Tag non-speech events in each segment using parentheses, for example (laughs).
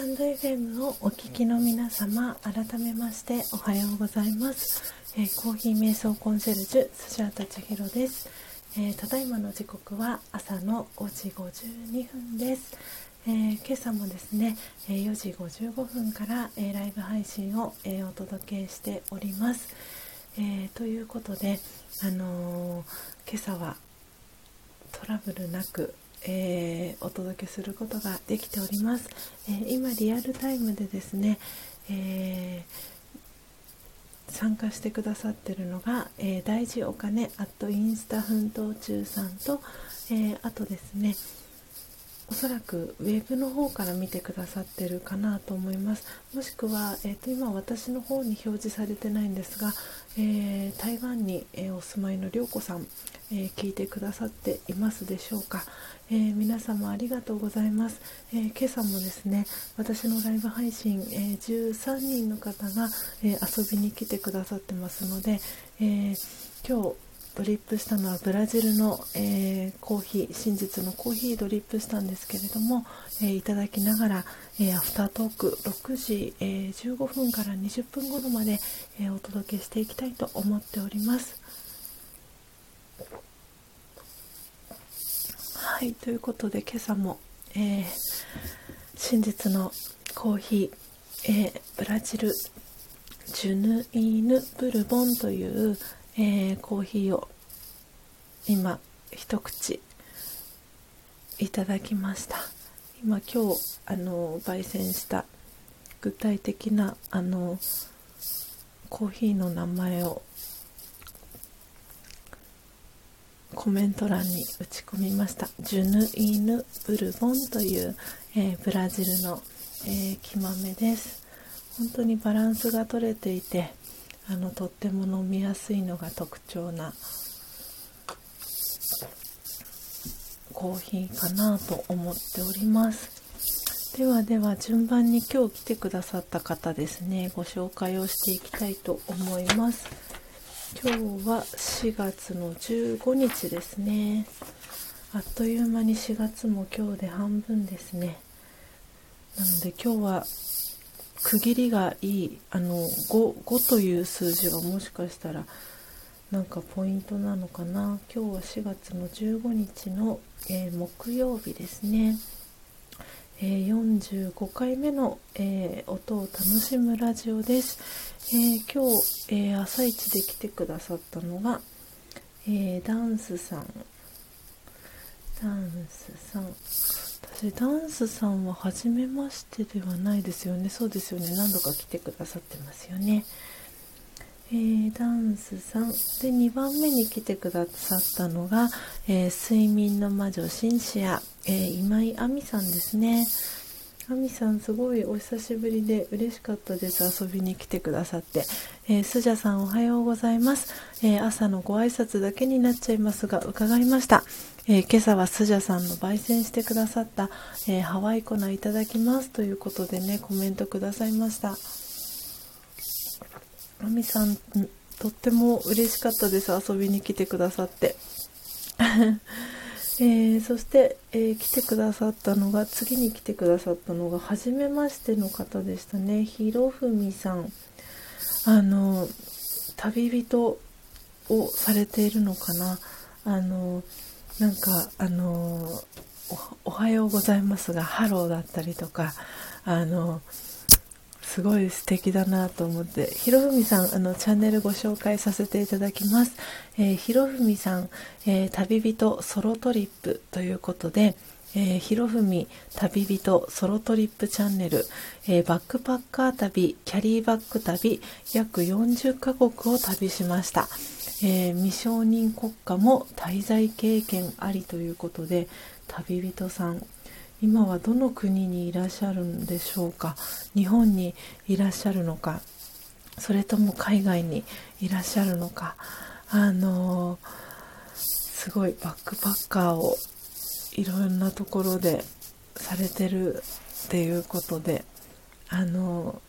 タンド FM をお聞きの皆様改めましておはようございます、えー、コーヒー瞑想コンシェルジュスジャータ千尋です、えー、ただいまの時刻は朝の5時52分です、えー、今朝もですね4時55分から、えライブ配信を、えお届けしております、えということで、あの今朝はトラブルなくえー、お届けすることができております、えー、今リアルタイムでですね、えー、参加してくださってるのが、え大事お金アットインスタ奮闘中さんと、えあとですねおそらくウェブの方から見てくださってるかなと思います。もしくは、えーと、今私の方に表示されてないんですが、えー、台湾に、えー、お住まいの涼子さん、えー、聞いてくださっていますでしょうか、え皆様ありがとうございます、え今朝もですね私のライブ配信、え13人の方が、え遊びに来てくださってますので、え今日ドリップしたのはブラジルの、えー、コーヒー真実のコーヒードリップしたんですけれども、えー、いただきながら、えー、アフタートーク6時、え15分から20分頃まで、えお届けしていきたいと思っております。はいということで今朝も、え真実のコーヒー、えブラジルジュヌイーヌブルボンというえー、コーヒーを今一口いただきました。今今日あの焙煎した具体的なあのコーヒーの名前をコメント欄に打ち込みました。ジュヌイーヌ・ブルボンという、えー、ブラジルの、えー、木豆です。本当にバランスが取れていてあのとっても飲みやすいのが特徴なコーヒーかなと思っております。ではでは順番に今日来てくださった方ですね。ご紹介をしていきたいと思います。今日は4月の15日ですね。あっという間に4月も今日で半分ですね。なので今日は区切りがいい。あの 5, 5という数字がもしかしたらなんかポイントなのかな。今日は4月の15日の、えー、木曜日ですね、えー、45回目の、えー、音を楽しむラジオです、え今日、え朝一で来てくださったのが、えダンスさん。ダンスさん。私ダンスさんは初めましてではないですよね。そうですよね。何度か来てくださってますよね。えー、ダンスさん。で2番目に来てくださったのが、えー、睡眠の魔女シンシア、えー、今井亜美さんですね。亜美さんすごいお久しぶりで嬉しかったです。遊びに来てくださって、えー、スジャさんおはようございます、え朝のご挨拶だけになっちゃいますが伺いました。えー、今朝はスジャさんの焙煎してくださった、えー、ハワイ粉いただきますということでねコメントくださいました。あみさんとっても嬉しかったです。遊びに来てくださって。(laughs) えー、そして、え、来てくださったのが次に来てくださったのが初めましての方でしたね。ひろふみさん。あの旅人をされているのかな。あのなんかあのおはようございますがハローだったりとかあのすごい素敵だなと思ってひろふみさんあのチャンネルご紹介させていただきます、えー、ひろふみさん、えー、旅人ソロトリップということでえー、ひろふみ旅人ソロトリップチャンネル、えー、バックパッカー旅キャリーバック旅約40カ国を旅しました、えー、未承認国家も滞在経験ありということで旅人さん今はどの国にいらっしゃるんでしょうか？日本にいらっしゃるのか？それとも海外にいらっしゃるのか？あのー、すごいバックパッカーをいろんなところでされてるっていうことであの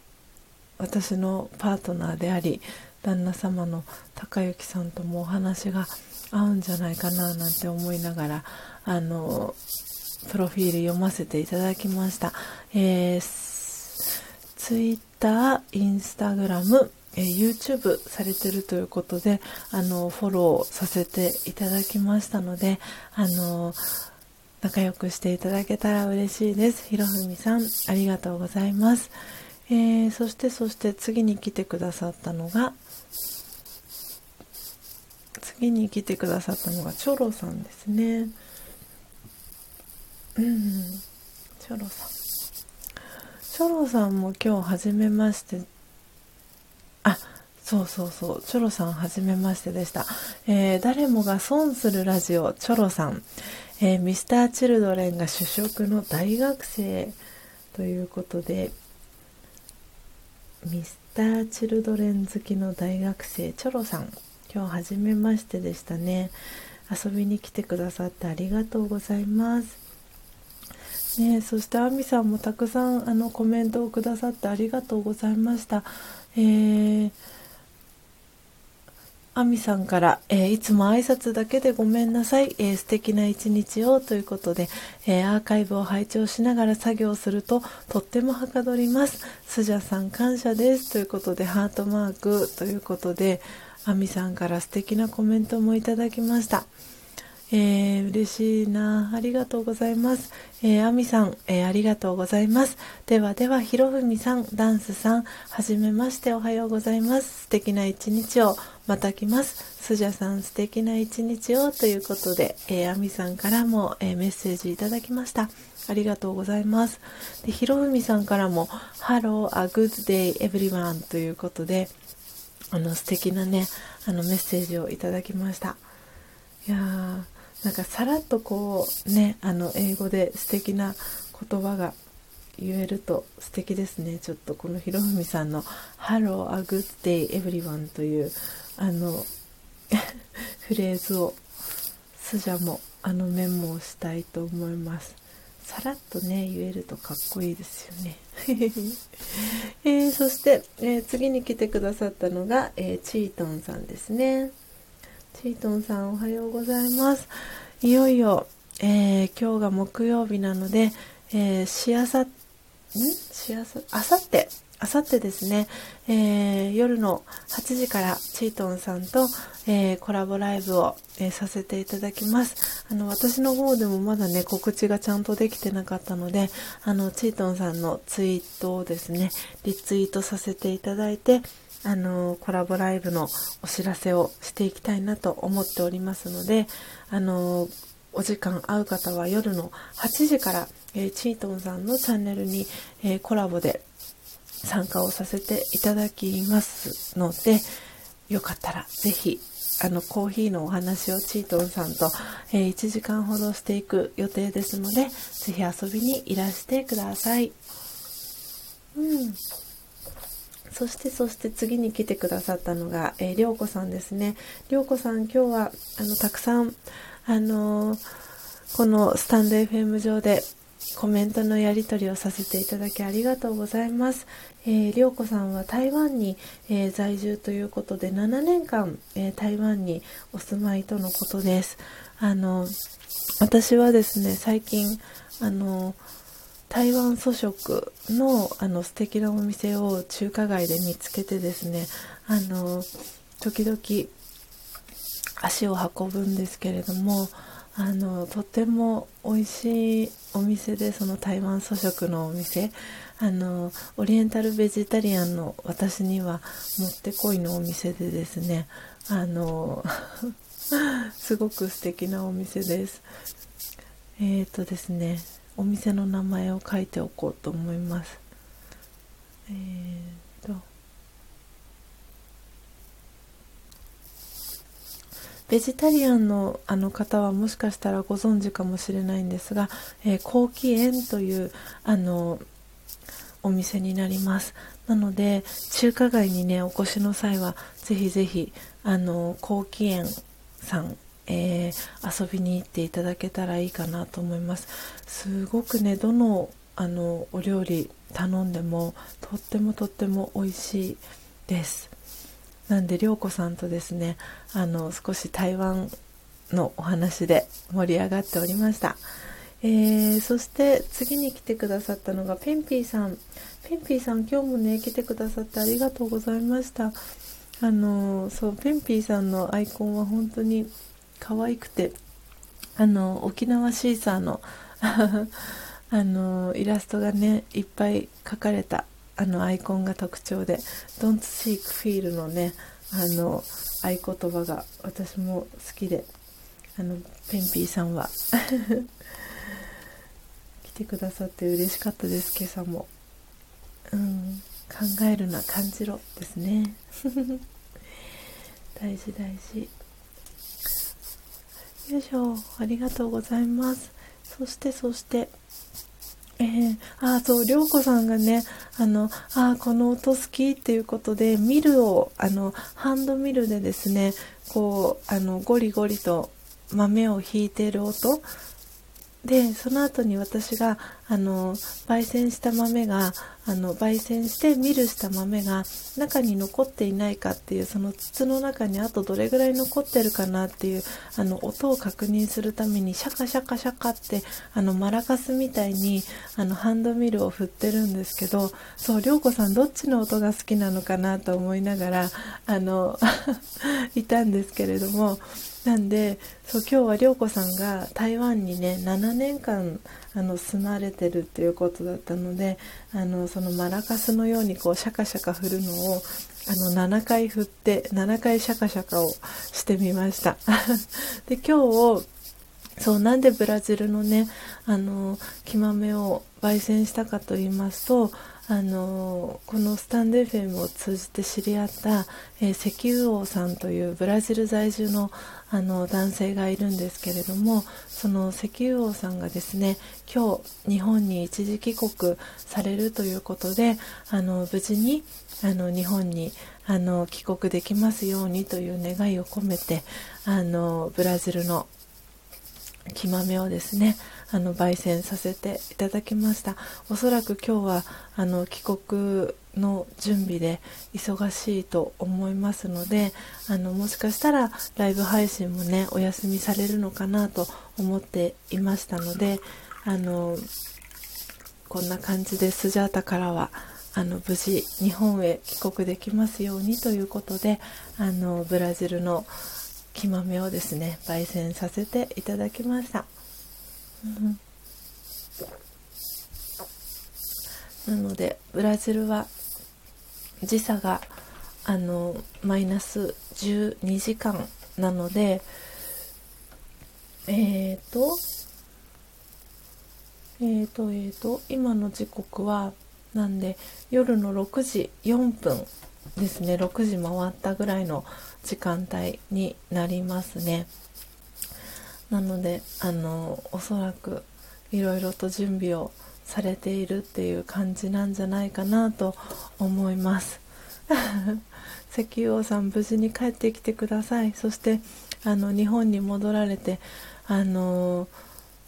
ー、私のパートナーであり旦那様の高之さんともお話が合うんじゃないかななんて思いながらあのプロフィール読ませていただきました、えー、Twitter、Instagram、えー、YouTube されてるということであのフォローさせていただきましたのであの仲良くしていただけたら嬉しいです。ひろふみさんありがとうございます、えー、そしてそして次に来てくださったのが次に来てくださったのがチョロさんですね。うん。チョロさん。チョロさんも今日初めまして。あそうそうそう。チョロさんはじめましてでした、えー、誰もが損するラジオチョロさん、えー、ミスターチルドレンが主食の大学生ということでミスターチルドレン好きの大学生チョロさん。今日はじめましてでしたね。遊びに来てくださってありがとうございます。ねそしてあみさんもたくさんあのコメントをくださってありがとうございました。えーあみさんから、えー、いつも挨拶だけでごめんなさい、えー、素敵な一日をということで、えー、アーカイブを拝聴しながら作業するととってもはかどります。スジャさん感謝です。ということでハートマークということで、あみさんから素敵なコメントもいただきました。えー、嬉しいな。ありがとうございます。えー、あみさん、えー、ありがとうございます。ではでは、ひろふみさん、ダンスさん、はじめましておはようございます。素敵な一日をまた来ます。スジャさん、素敵な一日をということで、えー、あみさんからも、えー、メッセージいただきました。ありがとうございます。で、ひろふみさんからも、Hello, a good day everyone ということで、あの素敵なねあのメッセージをいただきました。いやなんかさらっとこうねあの英語で素敵な言葉が言えると素敵ですね。ちょっとこのひろふみさんの「Hello, a good day everyone」というあの (laughs) フレーズをスジャもあのメモをしたいと思います。さらっとね言えるとかっこいいですよね、(laughs) えー、そして、えー、次に来てくださったのが、えー、チートンさんですね。チートンさんおはようございます。いよいよ、え今日が木曜日なので、えしあさん？しあさあさってあさってですね、えー、夜の8時からチートンさんと、えー、コラボライブを、えー、させていただきます。あの、私の方でもまだね、告知がちゃんとできてなかったので、あの、チートンさんのツイートをですね、リツイートさせていただいて、あの、コラボライブのお知らせをしていきたいなと思っておりますので、あの、お時間合う方は夜の8時から、えー、チートンさんのチャンネルに、えー、コラボで参加をさせていただきますので、よかったらぜひ、あの、コーヒーのお話をチートンさんと、えー、1時間ほどしていく予定ですので、ぜひ遊びにいらしてください。うん。そして、そして次に来てくださったのが、えー、りょうこさんですね。りょうこさん、今日は、あの、たくさん、あのー、このスタンド FM 上でコメントのやり取りをさせていただきありがとうございます。えー、りょうこさんは台湾に、えー、在住ということで7年間、えー、台湾にお住まいとのことです。あの私はですね最近あの台湾素食のあの素敵なお店を中華街で見つけてですねあの時々足を運ぶんですけれどもあのとても美味しいお店でその台湾素食のお店。あのオリエンタルベジタリアンの私にはもってこいのお店でですね。あの (laughs) すごく素敵なお店です。えっ、ー、とですねお店の名前を書いておこうと思います。えーベジタリアンのあの方はもしかしたらご存知かもしれないんですが、えー、高貴園というあのお店になります。なので中華街にねお越しの際はぜひぜひあの高貴園さんえー、遊びに行っていただけたらいいかなと思います。すごくねどのあのお料理頼んでもとってもとっても美味しいです。なんで涼子さんとですねあの少し台湾のお話で盛り上がっておりました、えー、そして次に来てくださったのがペンピーさん。ペンピーさん今日もね来てくださってありがとうございました。あのそうペンピーさんのアイコンは本当に可愛くてあの沖縄シーサーの (laughs) あのイラストがねいっぱい描かれたあのアイコンが特徴で「Don't Seek Feel」のねあの合言葉が私も好きであのペンピーさんは。(laughs) 来てくださって嬉しかったです今朝も。うん考えるな感じろですね。(laughs) 大事大事。よいしょありがとうございます。そしてそしてえー、あそう涼子さんがねあのあこの音好きっていうことでミルをあのハンドミルでですねこうあのゴリゴリと豆をひいている音。でその後に私があの焙煎した豆があの焙煎してミルした豆が中に残っていないかっていうその筒の中にあとどれぐらい残ってるかなっていうあの音を確認するためにシャカシャカシャカってあのマラカスみたいにあのハンドミルを振ってるんですけどそう涼子さんどっちの音が好きなのかなと思いながらあの (laughs) いたんですけれどもなんでそう今日は涼子さんが台湾にね7年間あの住まれてるっていうことだったのであのそのマラカスのようにこうシャカシャカ振るのをあの7回振って7回シャカシャカをしてみました。(laughs) で今日そうなんでブラジルのねあの木豆を焙煎したかと言いますとあのこのスタンド FM を通じて知り合った、えー、石油王さんというブラジル在住のあの男性がいるんですけれどもその石油王さんがですね今日日本に一時帰国されるということであの無事にあの日本にあの帰国できますようにという願いを込めてあのブラジルの木豆をですねあの焙煎させていただきました。おそらく今日はあの帰国の準備で忙しいと思いますのであのもしかしたらライブ配信もねお休みされるのかなと思っていましたのであのこんな感じでスジャータからはあの無事日本へ帰国できますようにということであのブラジルの木豆をですね焙煎させていただきました、なのでブラジルは時差があのマイナス12時間なのでえっ、ー、とえっ、ー、とえっ、ー、と今の時刻はなんで夜の6時4分ですね。6時回ったぐらいの時間帯になりますね。なのであのおそらくいろいろと準備をされているっていう感じなんじゃないかなと思います。(laughs) 石油王さん無事に帰ってきてください。そしてあの日本に戻られてあの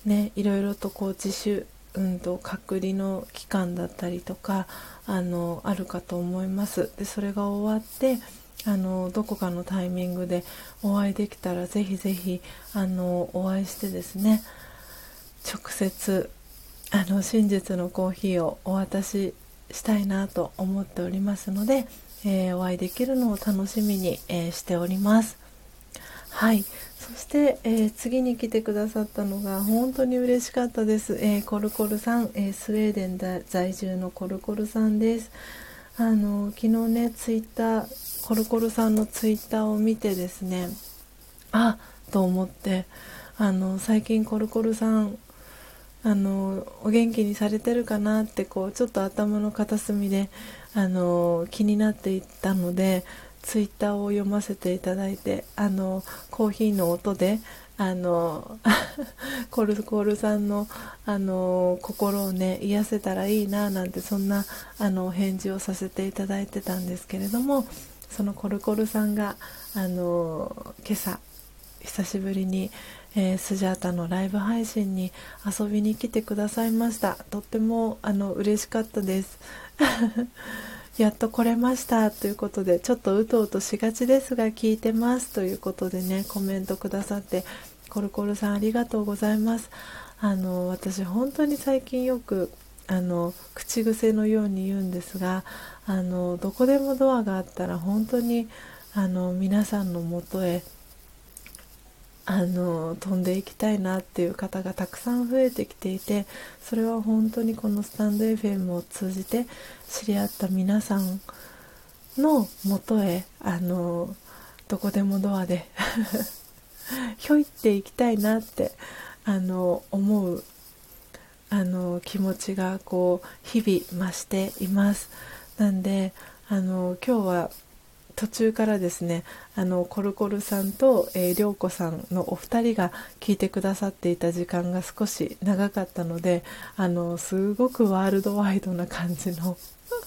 ねいろいろとこう自主うんと隔離の期間だったりとかあのあるかと思います。でそれが終わってあのどこかのタイミングでお会いできたらぜひぜひあのお会いしてですね直接あの真実のコーヒーをお渡ししたいなと思っておりますので、えー、お会いできるのを楽しみに、えー、しております。はい。そして、えー、次に来てくださったのが本当に嬉しかったです、えコルコルさん、えスウェーデン在住のコルコルさんです。あの昨日ねツイッターコルコルさんのツイッターを見てですねあと思ってあの最近コルコルさんあのお元気にされてるかなってこうちょっと頭の片隅であの気になっていたのでツイッターを読ませていただいてあのコーヒーの音であの (laughs) コルコルさんのあの心をね癒せたらいいななんてそんなあのお返事をさせていただいてたんですけれどもそのコルコルさんがあの今朝久しぶりに、えー、スジャータのライブ配信に遊びに来てくださいました。とってもあの嬉しかったです。(laughs) やっと来れましたということでちょっとうとうとしがちですが聞いてます。ということでねコメントくださってコルコルさんありがとうございます。あの私本当に最近よくあの口癖のように言うんですがあのどこでもドアがあったら本当にあの皆さんのもとへあの飛んでいきたいなっていう方がたくさん増えてきていてそれは本当にこのスタンド FM を通じて知り合った皆さんのもとへあのどこでもドアで (laughs) ひょいっていきたいなってあの思うあの気持ちがこう日々増しています。なんであの今日は途中からですねあのコルコルさんと、えー、涼子さんのお二人が聞いてくださっていた時間が少し長かったのであのすごくワールドワイドな感じの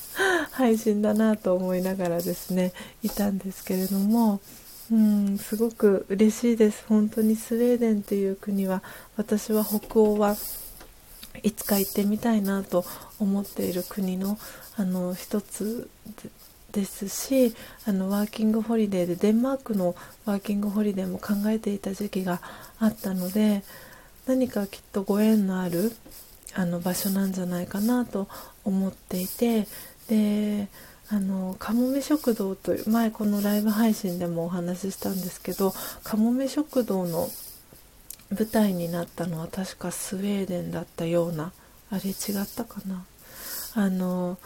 (laughs) 配信だなと思いながらですねいたんですけれどもうんすごく嬉しいです。本当にスウェーデンという国は私は北欧はいつか行ってみたいなと思っている国のあの一つですしあのワーキングホリデーでデンマークのワーキングホリデーも考えていた時期があったので何かきっとご縁のあるあの場所なんじゃないかなと思っていてであのかもめ食堂という前このライブ配信でもお話ししたんですけどかもめ食堂の舞台になったのは確かスウェーデンだったような。あれ違ったかな？あの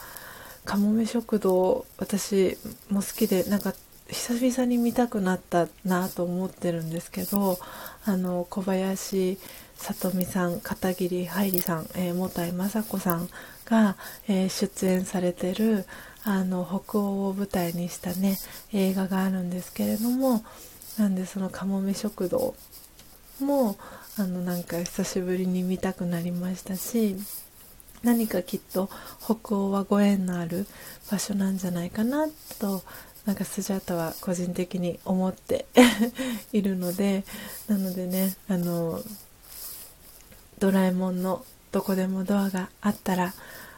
かもめ食堂私も好きでなんか久々に見たくなったなと思ってるんですけどあの小林さ美さん片桐はいりさん、えー、元井雅子さんが、えー、出演されてるあの北欧を舞台にしたね映画があるんですけれどもなんでそのかもめ食堂もあのなんか久しぶりに見たくなりましたし何かきっと北欧はご縁のある場所なんじゃないかなとなんかスジャータは個人的に思って (laughs) いるのでなのでねあのドラえもんのどこでもドアがあったら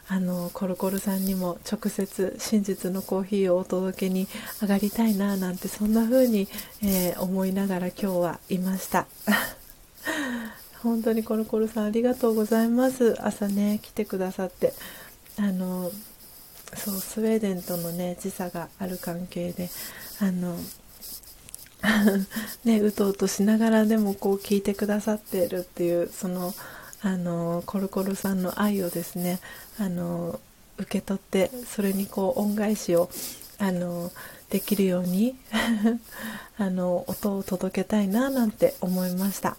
あのコルコルさんにも直接真実のコーヒーをお届けに上がりたいななんてそんな風に、えー、思いながら今日はいました。(laughs) 本当にコロコロさんありがとうございます朝ね来てくださってあのそうスウェーデンとのね時差がある関係であの (laughs) ねうとうとしながらでもこう聞いてくださってるっていうそのあのコロコロさんの愛をですねあの受け取ってそれにこう恩返しをあのできるように (laughs) あの音を届けたいななんて思いました。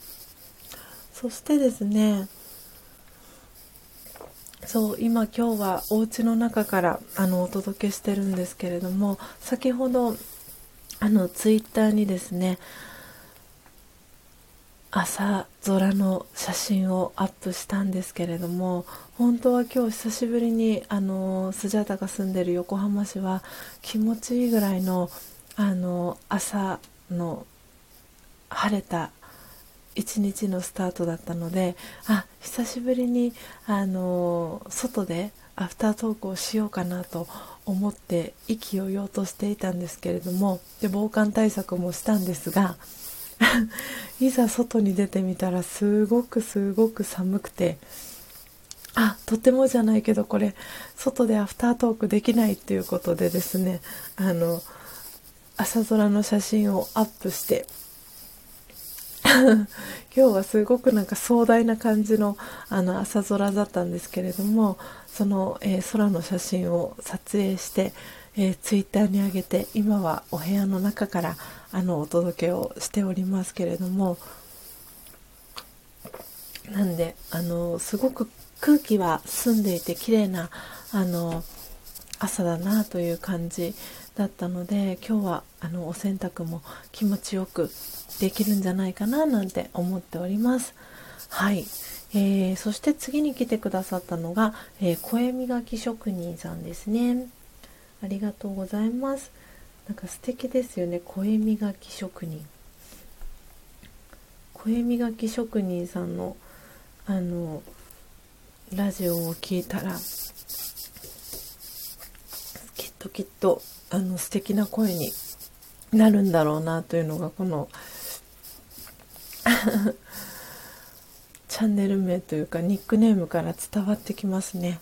そしてですねそう今今日はお家の中からあのお届けしてるんですけれども先ほどあのツイッターにですね朝空の写真をアップしたんですけれども本当は今日久しぶりにあのスジャータが住んでる横浜市は気持ちいいぐらいのあの朝の晴れた一日のスタートだったのであ久しぶりにあの外でアフタートークをしようかなと思って意気揚々としていたんですけれどもで防寒対策もしたんですが (laughs) いざ外に出てみたらすごくすごく寒くて。あとてもじゃないけどこれ外でアフタートークできないっていうことでですねあの朝空の写真をアップして (laughs) 今日はすごくなんか壮大な感じのあの朝空だったんですけれどもその、えー、空の写真を撮影して、えー、ツイッターに上げて今はお部屋の中からあのお届けをしておりますけれどもなんであのすごく空気は澄んでいて綺麗なあの朝だなという感じだったので今日はあのお洗濯も気持ちよくできるんじゃないかななんて思っております。はい、えー、そして次に来てくださったのが、えー、声磨き職人さんですね。ありがとうございます。なんか素敵ですよね、声磨き職人。声磨き職人さんのあのラジオを聞いたらきっときっとあの素敵な声になるんだろうなというのがこの (laughs) チャンネル名というかニックネームから伝わってきますね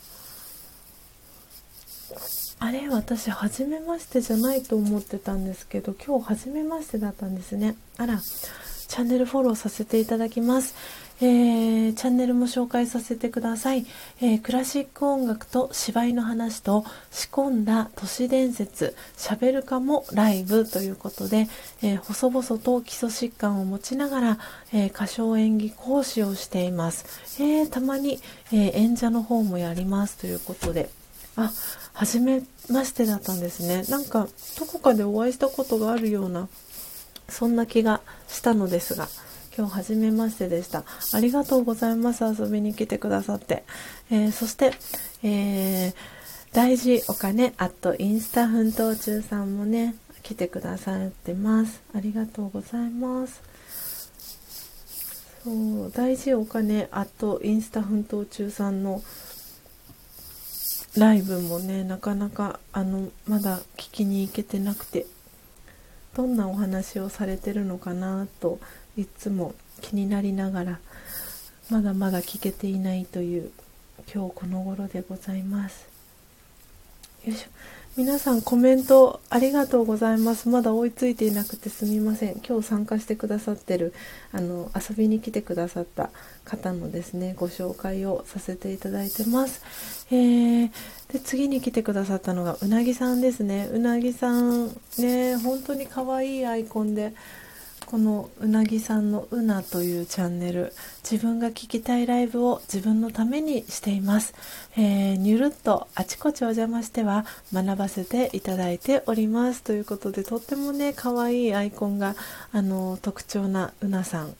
あれ私初めましてじゃないと思ってたんですけど今日初めましてだったんですね。あらチャンネルフォローさせていただきます。えー、チャンネルも紹介させてください、えー、クラシック音楽と芝居の話と仕込んだ都市伝説しゃべるかもライブということで、えー、細々と基礎疾患を持ちながら、え歌唱演技講師をしています、えたまに、え演者の方もやりますということで。あ初めましてだったんですねなんかどこかでお会いしたことがあるようなそんな気がしたのですが今日初めましてでした。ありがとうございます。遊びに来てくださって。えー、そして、えー、大事お金、あとインスタ奮闘中さんもね、来てくださってます。ありがとうございます。そう、大事お金、あとインスタ奮闘中さんのライブもね、なかなか、あの、まだ聞きに行けてなくて、どんなお話をされてるのかなといつも気になりながらまだまだ聞けていないという今日この頃でございます。よいしょ。皆さんコメントありがとうございます。まだ追いついていなくてすみません。今日参加してくださってるあの遊びに来てくださった方のですねご紹介をさせていただいてます。えー、で次に来てくださったのがうなぎさんですね。うなぎさんね本当に可愛いアイコンでこのうなぎさんのうなというチャンネル自分が聞きたいライブを自分のためにしています、えー、にゅるっとあちこちお邪魔しては学ばせていただいております。ということでとってもね可愛いアイコンがあの特徴なうなさん。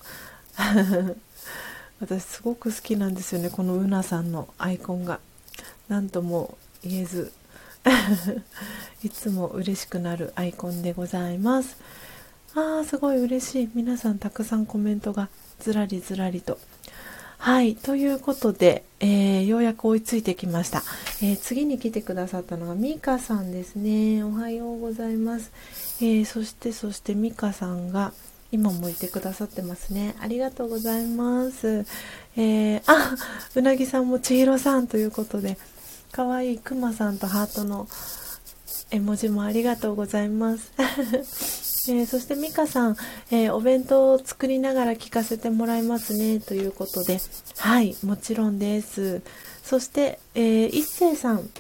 (laughs) 私すごく好きなんですよねこのうなさんのアイコンが。何とも言えず。(laughs) いつも嬉しくなるアイコンでございます。あーすごい嬉しい皆さんたくさんコメントがずらりずらりとはいということで、えー、ようやく追いついてきました、えー、次に来てくださったのがミカさんですねおはようございます、えー、そしてそしてミカさんが今もいてくださってますね。ありがとうございます。えー、あ、うなぎさんも千尋さんということで、かわいいくまさんとハートの絵文字もありがとうございます。えー、そして美香さん、えー、お弁当を作りながら聞かせてもらいますねということで。はいもちろんです。そして、えー、一星さん。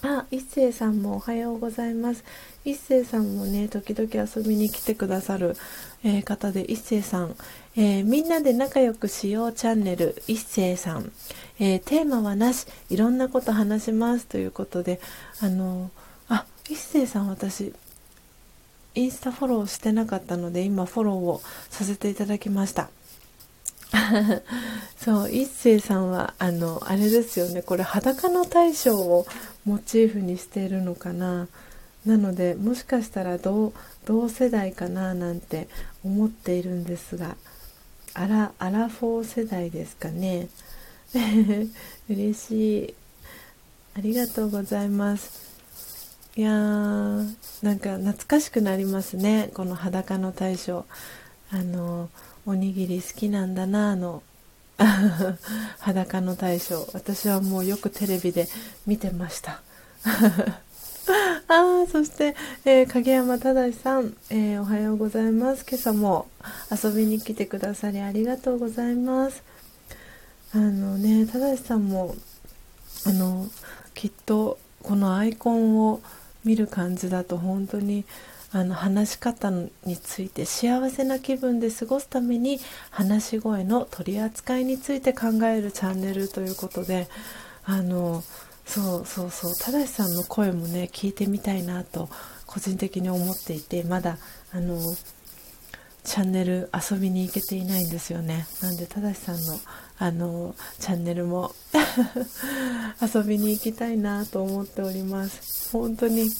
あ一星さんもおはようございます。一星さんもね時々遊びに来てくださる、え方で一星さん、えみんなで仲良くしようチャンネル一星さん、えテーマはなし。いろんなこと話しますということで。あのあ一星さん私インスタフォローしてなかったので今フォローをさせていただきました。(laughs) そう一星さんはあのあれですよね。これ裸の大将をモチーフにしているのかな。なのでもしかしたら同同世代かななんて思っているんですがアラアラフォー世代ですかね。(laughs) 嬉しい。ありがとうございます。いやーなんか懐かしくなりますねこの裸の大将。あのおにぎり好きなんだなあの (laughs) 裸の大将。私はもうよくテレビで見てました。(laughs) ああそして、えー、影山正さん、えー、おはようございます。今朝も遊びに来てくださりありがとうございます。あのね正さんもあのきっとこのアイコンを見る感じだと本当にあの話し方について幸せな気分で過ごすために話し声の取り扱いについて考えるチャンネルということであのそうそうそう正さんの声もね聞いてみたいなと個人的に思っていてまだあのチャンネル遊びに行けていないんですよね。なんで正さんのあのチャンネルも (laughs) 遊びに行きたいなと思っております本当に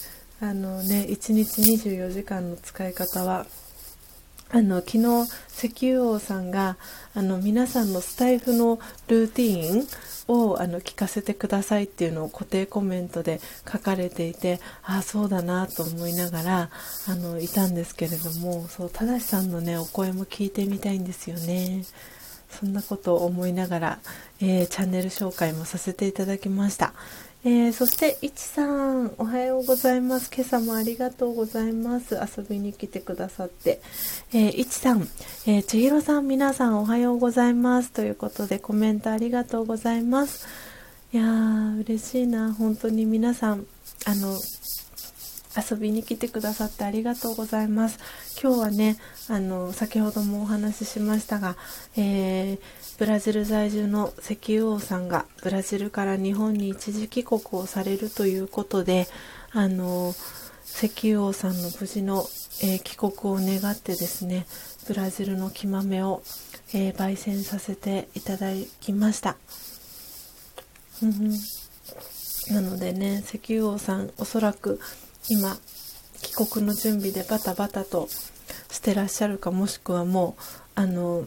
あのね1日24時間の使い方はあの昨日石油王さんがあの皆さんのスタイフのルーティーンをあの聞かせてくださいっていうのを固定コメントで書かれていてああそうだなと思いながらあのいたんですけれどもそう正さんのねお声も聞いてみたいんですよね。そんなことを思いながら、えー、チャンネル紹介もさせていただきました。えー、そして、いちさん、おはようございます。今朝もありがとうございます。遊びに来てくださって。えー、いちさん、えー、ちひろさん、皆さんおはようございます。ということで、コメントありがとうございます。いやー、嬉しいな。本当に皆さん、あの、遊びに来てくださってありがとうございます。今日はね、あの、先ほどもお話ししましたが、えー、ブラジル在住の石油王さんがブラジルから日本に一時帰国をされるということで、あの、石油王さんの無事の、えー、帰国を願ってですね、ブラジルの木豆を、えー、焙煎させていただきました。なのでね、石油王さん、おそらく今、帰国の準備でバタバタとしてらっしゃるか、もしくはもう、あの、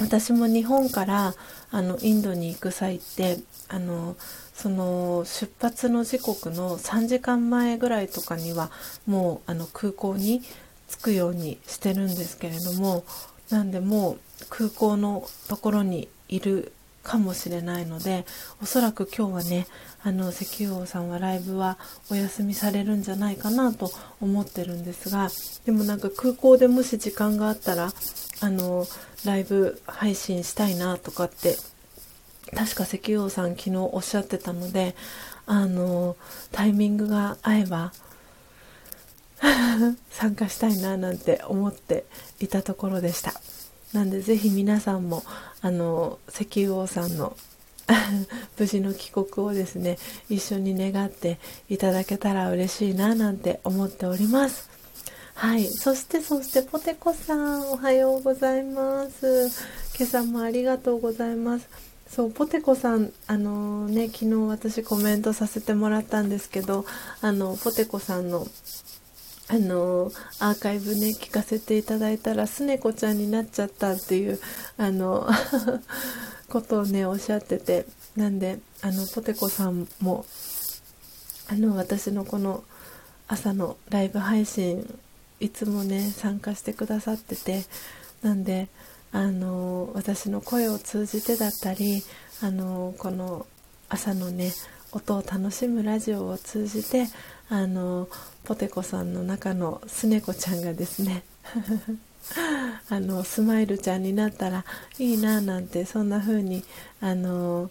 私も日本からあのインドに行く際ってあのその出発の時刻の3時間前ぐらいとかにはもうあの空港に着くようにしてるんですけれどもなんでもう空港のところにいるかもしれないのでおそらく今日はねあの石油王さんはライブはお休みされるんじゃないかなと思ってるんですがでもなんか空港でもし時間があったらあのライブ配信したいなとかって確か石油王さん昨日おっしゃってたのであのタイミングが合えば (laughs) 参加したいななんて思っていたところでした。なんでぜひ皆さんもあの石油王さんの (laughs) 無事の帰国をですね一緒に願っていただけたら嬉しいななんて思っておりますはい。そして、そして、ポテコさん、おはようございます。今朝もありがとうございます。そう、ポテコさん、あのー、ね、昨日私コメントさせてもらったんですけど、あの、ポテコさんの、あの、アーカイブね、聞かせていただいたら、すねこちゃんになっちゃったっていう、あの、(laughs) ことをね、おっしゃってて、なんで、あの、ポテコさんも、あの、私のこの朝のライブ配信いつもね参加してくださっててなんであの私の声を通じてだったりあのこの朝のね音を楽しむラジオを通じてあのポテコさんの中のすねこちゃんがですね (laughs) あのスマイルちゃんになったらいいななんてそんな風にあの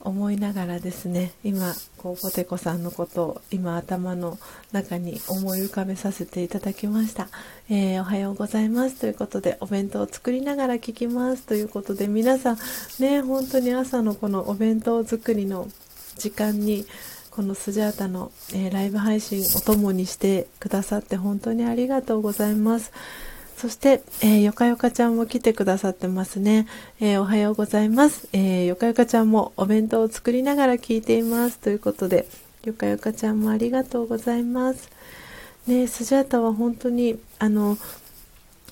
思いながらですね今こうポテコさんのことを今頭の中に思い浮かべさせていただきました、えー、おはようございます。ということでお弁当を作りながら聞きます。ということで皆さんね本当に朝のこのお弁当作りの時間にこのスジャータの、えー、ライブ配信お供にしてくださって本当にありがとうございますそして、えー、よかよかちゃんも来てくださってますね。えー、おはようございます。えー、よかよかちゃんもお弁当を作りながら聞いています。ということで、よかよかちゃんもありがとうございます。ねスジャータは本当に、あの、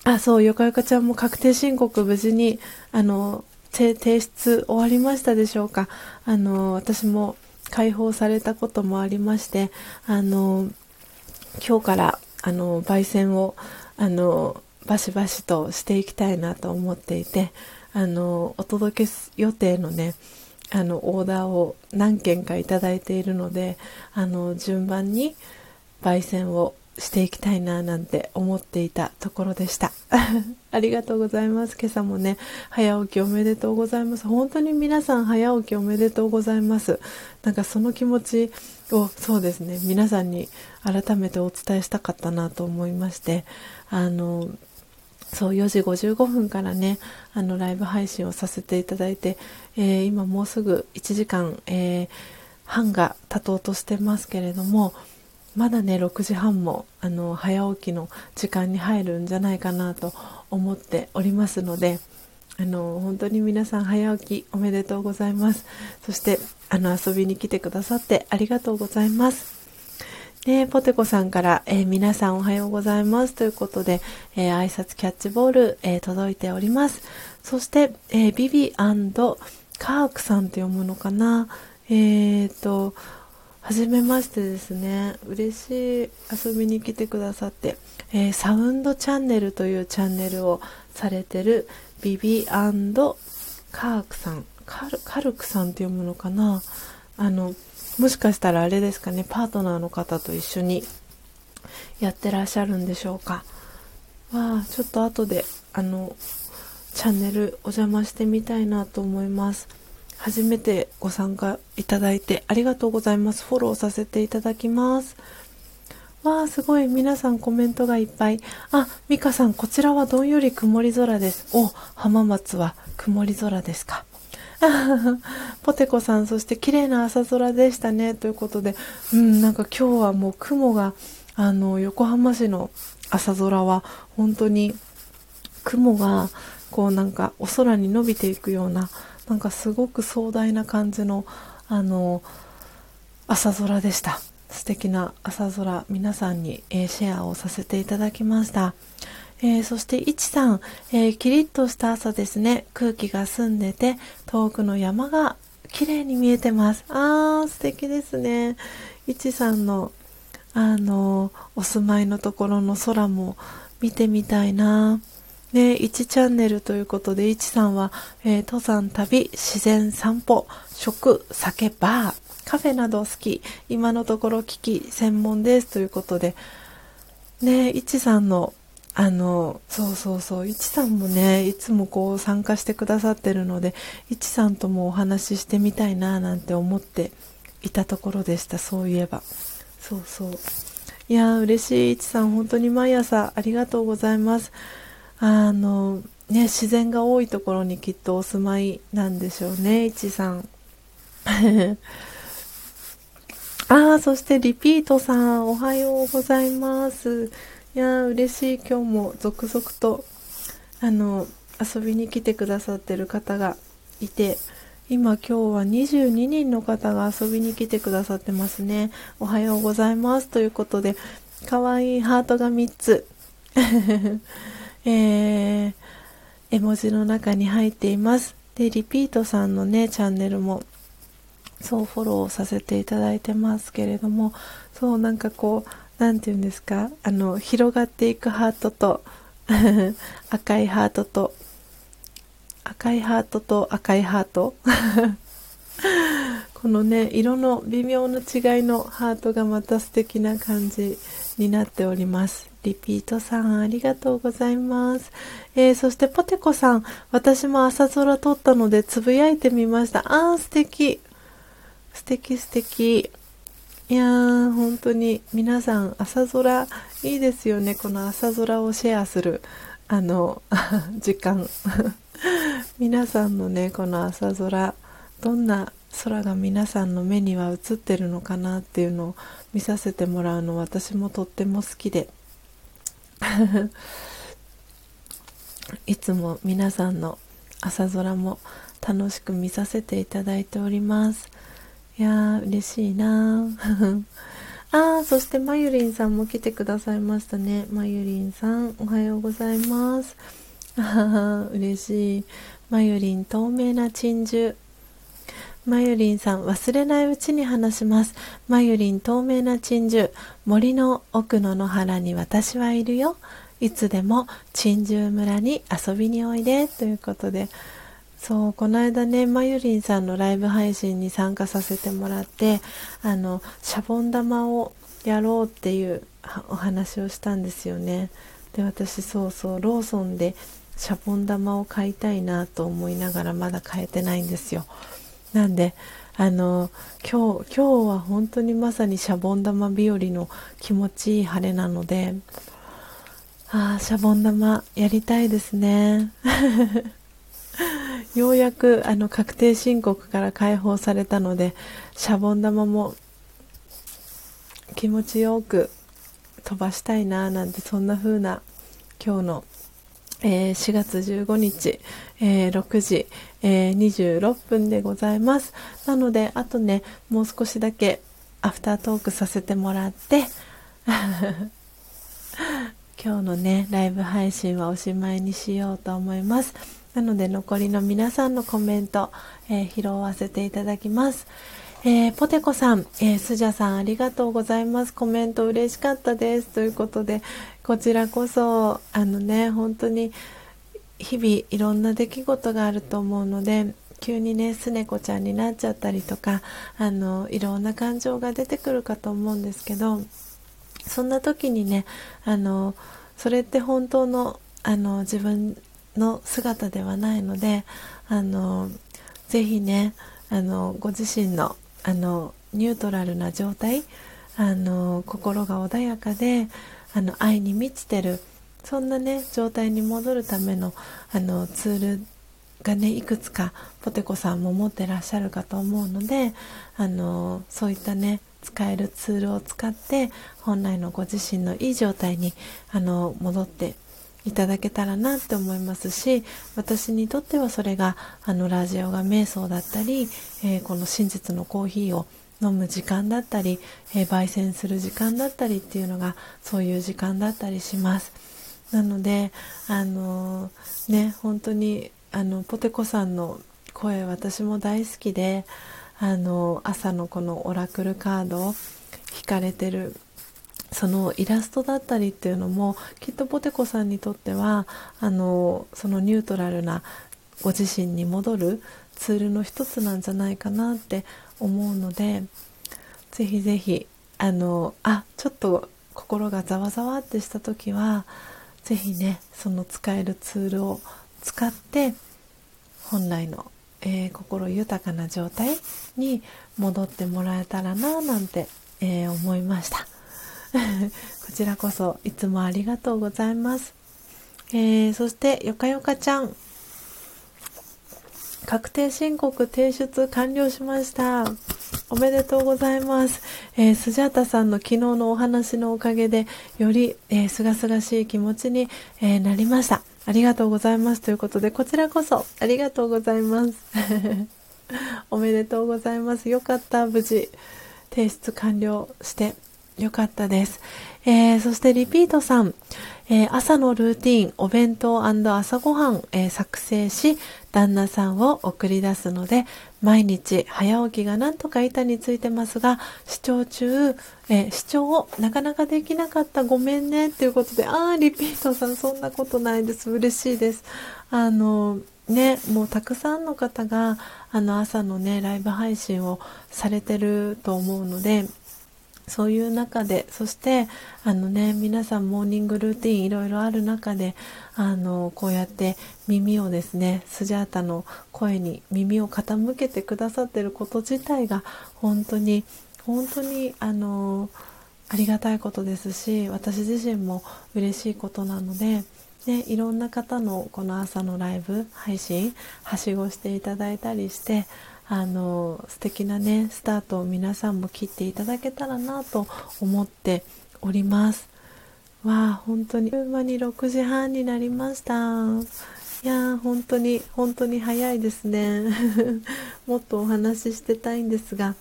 あ、そう、よかよかちゃんも確定申告無事に、あの、提出終わりましたでしょうか。あの、私も解放されたこともありまして、あの、今日から、あの、焙煎を、あの、バシバシとしていきたいなと思っていてあのお届け予定のねあのオーダーを何件かいただいているのであの順番に焙煎をしていきたいななんて思っていたところでした。(laughs) ありがとうございます。今朝もね早起きおめでとうございます。本当に皆さん早起きおめでとうございます。なんかその気持ちをそうですね皆さんに改めてお伝えしたかったなと思いましてあのそう4時55分からねあのライブ配信をさせていただいて、えー、今もうすぐ1時間、えー、半が経とうとしてますけれどもまだね6時半もあの早起きの時間に入るんじゃないかなと思っておりますのであの本当に皆さん早起きおめでとうございます。そしてあの遊びに来てくださってありがとうございます。ね、ポテコさんから、えー、皆さんおはようございます。ということで、えー、挨拶キャッチボール、えー、届いております。そして、えビビカークさんと読むのかな。えっ、と、初めましてですね。嬉しい遊びに来てくださって、えー、サウンドチャンネルというチャンネルをされてるビビカークさん。カルカルクさんって読むのかな？あのもしかしたらあれですかね。パートナーの方と一緒にやってらっしゃるんでしょうか。わあちょっと後であのチャンネルお邪魔してみたいなと思います。初めてご参加いただいてありがとうございます。フォローさせていただきます。わあすごい。皆さんコメントがいっぱい。あミカさんこちらはどんより曇り空です。お浜松は曇り空ですか。(laughs) ポテコさんそして綺麗な朝空でしたね。ということでうんなんか今日はもう雲があの横浜市の朝空は本当に雲がこうなんかお空に伸びていくようななんかすごく壮大な感じのあの朝空でした。素敵な朝空皆さんに、えー、シェアをさせていただきました、えー、そしていちさん、えー、キリッとした朝ですね。空気が澄んでて遠くの山が綺麗に見えてます。あー素敵ですね。いちさんのあのお住まいのところの空も見てみたいな。ね、1チャンネルということで、1さんは、えー、登山、旅、自然、散歩、食、酒、バー、カフェなど好き、今のところ機器専門ですということで、ね、1さんの、あの、そうそうそう、1さんもね、いつもこう参加してくださってるので、1さんともお話ししてみたいななんて思っていたところでした、そういえば。そうそう。いや、嬉しい、1さん、本当に毎朝ありがとうございます。あのね自然が多いところにきっとお住まいなんでしょうねいちさん。(laughs) ああそしてリピートさんおはようございます。いや嬉しい。今日も続々とあの遊びに来てくださってる方がいて今今日は22人の方が遊びに来てくださってますね。おはようございます。ということでかわいいハートが3つ。えー、絵文字の中に入っています。で、リピートさんのね、チャンネルも、そうフォローさせていただいてますけれども、そうなんかこう、何て言うんですか、あの、広がっていくハートと、(laughs) 赤いハートと、赤いハートと赤いハート (laughs) このね色の微妙な違いのハートがまた素敵な感じになっております。リピートさんありがとうございます、えー、そしてポテコさん私も朝空撮ったのでつぶやいてみました。あー素敵。素敵素敵。いやー本当に皆さん朝空いいですよね。この朝空をシェアするあの (laughs) 時間。(laughs) 皆さんのねこの朝空どんな空が皆さんの目には映ってるのかなっていうのを見させてもらうの私もとっても好きで。(laughs) いつも皆さんの朝空も楽しく見させていただいております。いやー嬉しいな。(laughs) あーそしてまゆりんさんも来てくださいましたね。まゆりんさんおはようございます。あ (laughs) 嬉しい。まゆりん透明な珍珠まゆりんさん、忘れないうちに話します。まゆりん、透明な珍珠。森の奥の野原に私はいるよ。いつでも珍珠村に遊びにおいで。ということで、そう、この間ね、まゆりんさんのライブ配信に参加させてもらって、あの、シャボン玉をやろうっていうお話をしたんですよね。で、私、そうそう、ローソンでシャボン玉を買いたいなと思いながらまだ買えてないんですよ。なんであの今日今日は本当にまさにシャボン玉日和の気持ちいい晴れなのであシャボン玉やりたいですね。(laughs) ようやくあの確定申告から解放されたのでシャボン玉も気持ちよく飛ばしたいななんてそんな風な今日のえー、4月15日、えー、6時、えー、26分でございます。なので、あとね、もう少しだけアフタートークさせてもらって、(laughs) 今日のね、ライブ配信はおしまいにしようと思います。なので、残りの皆さんのコメント、え拾わせていただきます。えー、ポテコさん、えー、スジャさんありがとうございます。コメント嬉しかったです。ということで、こちらこそ、あのね、本当に日々いろんな出来事があると思うので、急にね、すねこちゃんになっちゃったりとか、あの、いろんな感情が出てくるかと思うんですけど、そんな時にね、あの、それって本当の、あの、自分の姿ではないので、あの、ぜひね、あの、ご自身のあのニュートラルな状態あの心が穏やかであの愛に満ちてるそんなね状態に戻るためのあのツールがねいくつかポテコさんも持ってらっしゃるかと思うのであのそういったね使えるツールを使って本来のご自身のいい状態にあの戻っていただけたらなって思いますし私にとってはそれがあのラジオが瞑想だったり、えー、この真実のコーヒーを飲む時間だったり、えー、焙煎する時間だったりっていうのがそういう時間だったりします。なのであのー、ね本当にあのポテコさんの声私も大好きであの朝のこのオラクルカードを引かれてるそのイラストだったりっていうのもきっとポテコさんにとってはあのそのニュートラルなご自身に戻るツールの一つなんじゃないかなって思うのでぜひぜひあのあちょっと心がざわざわってした時はぜひねその使えるツールを使って本来の、えー、心豊かな状態に戻ってもらえたらななんて、えー、思いました。(laughs) こちらこそいつもありがとうございます。えー、そしてよかよかちゃん確定申告提出完了しました。おめでとうございます。えー、スジャータさんの昨日のお話のおかげで、より、えー、すがすがしい気持ちに、えー、なりました。ありがとうございます。ということで、こちらこそありがとうございます。(laughs) おめでとうございます。よかった。無事、提出完了してよかったです。えー、そしてリピートさん、えー、朝のルーティン、お弁当朝ごはん、えー、作成し、旦那さんを送り出すので、毎日早起きがなんとか板についてますが、視聴中、えー、視聴をなかなかできなかったごめんねっていうことで、あー、リピートさんそんなことないです。嬉しいです。あの、ね、もうたくさんの方が、あの朝のね、ライブ配信をされてると思うので、そういう中でそしてあのね皆さんモーニングルーティンいろいろある中であのこうやって耳をですねスジャータの声に耳を傾けてくださってること自体が本当に本当にあのありがたいことですし私自身も嬉しいことなので。ね、いろんな方のこの朝のライブ配信はしごしていただいたりしてあの素敵なねスタートを皆さんも切っていただけたらなと思っております。わあ本当に車に6時半になりました。いやー本当に本当に早いですね。(laughs) もっとお話ししてたいんですが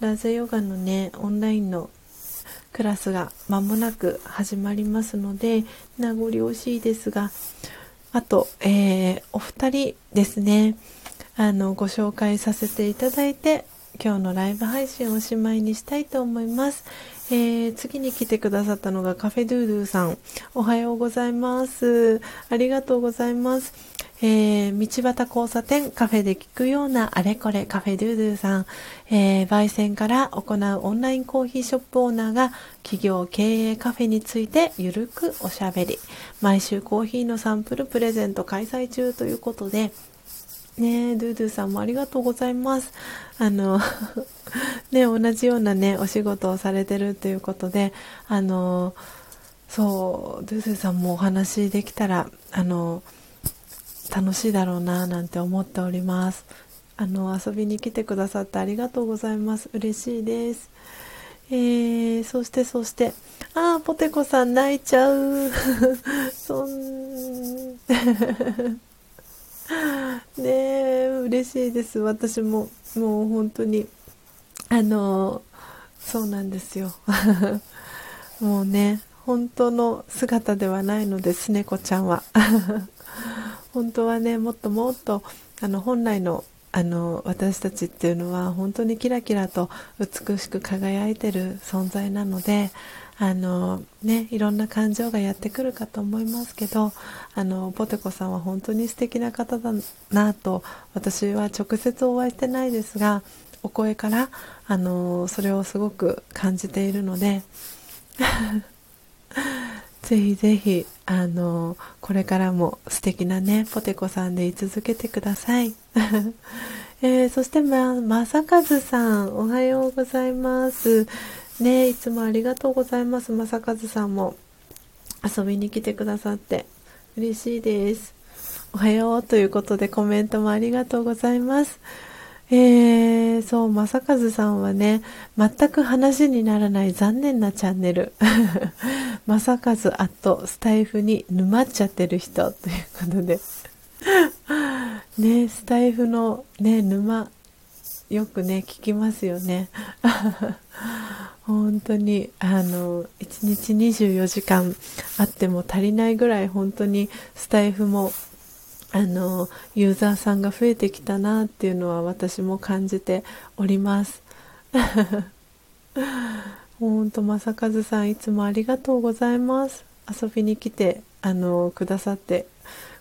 ラジオヨガのねオンラインのクラスが間もなく始まりますので名残惜しいですがあと、えー、お二人ですね。あのご紹介させていただいて今日のライブ配信をおしまいにしたいと思います。えー、次に来てくださったのがカフェドゥードゥさん。おはようございます。ありがとうございます。えー、道端交差点カフェで聞くようなあれこれカフェドゥードゥさん、えー、焙煎から行うオンラインコーヒーショップオーナーが企業経営カフェについてゆるくおしゃべり毎週コーヒーのサンプルプレゼント開催中ということでねドゥドゥさんもありがとうございます。あの (laughs) ね、同じようなね、お仕事をされてるということで、あの、そう、ドゥドゥさんもお話できたら、あの、楽しいだろうな、なんて思っております。あの、遊びに来てくださってありがとうございます。嬉しいです。えー、そしてそして、あー、ポテコさん泣いちゃう。(laughs) そん、(laughs) ねえ嬉しいです。私ももう本当にあのそうなんですよ。(laughs) もうね本当の姿ではないのです猫ちゃんは。(laughs) 本当はねもっともっとあの本来のあの私たちっていうのは本当にキラキラと美しく輝いてる存在なのであの、ね、いろんな感情がやってくるかと思いますけどあのポテコさんは本当に素敵な方だなと私は直接お会いしてないですがお声からあのそれをすごく感じているので (laughs) ぜひぜひあのこれからも素敵なねポテコさんで居続けてください、(laughs) えー、そしてま正和さんおはようございます。ねいつもありがとうございます正和さんも遊びに来てくださって嬉しいですおはようということでコメントもありがとうございますえー、そう、正和さんはね、全く話にならない残念なチャンネル。(laughs) 正和アットスタイフに沼っちゃってる人ということで。ね、スタイフのね、沼、よくね、聞きますよね。(laughs) 本当に、あの、1日24時間あっても足りないぐらい本当にスタイフもあのユーザーさんが増えてきたなっていうのは私も感じております (laughs) 本当正和さんいつもありがとうございます遊びに来てあのくださって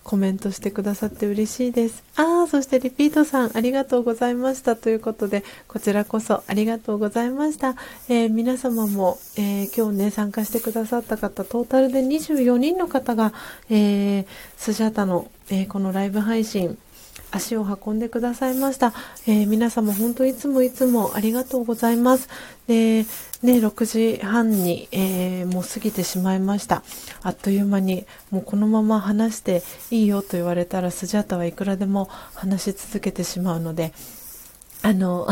コメントしてくださって嬉しいです。ああ、そしてリピートさん、ありがとうございました。ということで、こちらこそありがとうございました。えー、皆様も、えー、今日ね、参加してくださった方、トータルで24人の方が、えー、スジャタの、えこのライブ配信、足を運んでくださいました。えー、皆様本当いつもいつもありがとうございます。で、ね、6時半に、えー、もう過ぎてしまいました。あっという間に、もうこのまま話していいよと言われたらスジャータはいくらでも話し続けてしまうので、あの、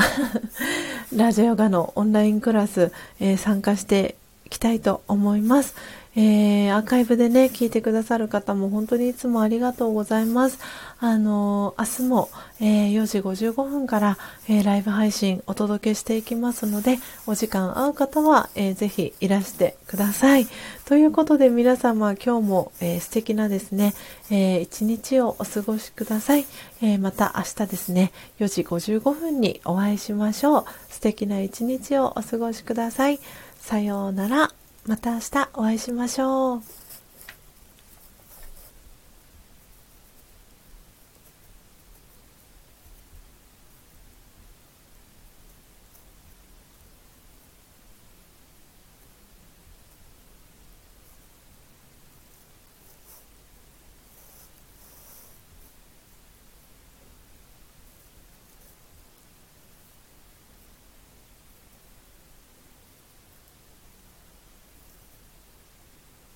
(laughs) ラジオヨガのオンラインクラス、えー、参加していきたいと思います。えー、アーカイブでね、聞いてくださる方も本当にいつもありがとうございます。あのー、明日も、えー、4時55分から、えー、ライブ配信お届けしていきますので、お時間合う方は、えー、ぜひいらしてください。ということで皆様今日も、えー、素敵なですね、えー、一日をお過ごしください。えー、また明日ですね、4時55分にお会いしましょう。素敵な一日をお過ごしください。さようなら。また明日お会いしましょう。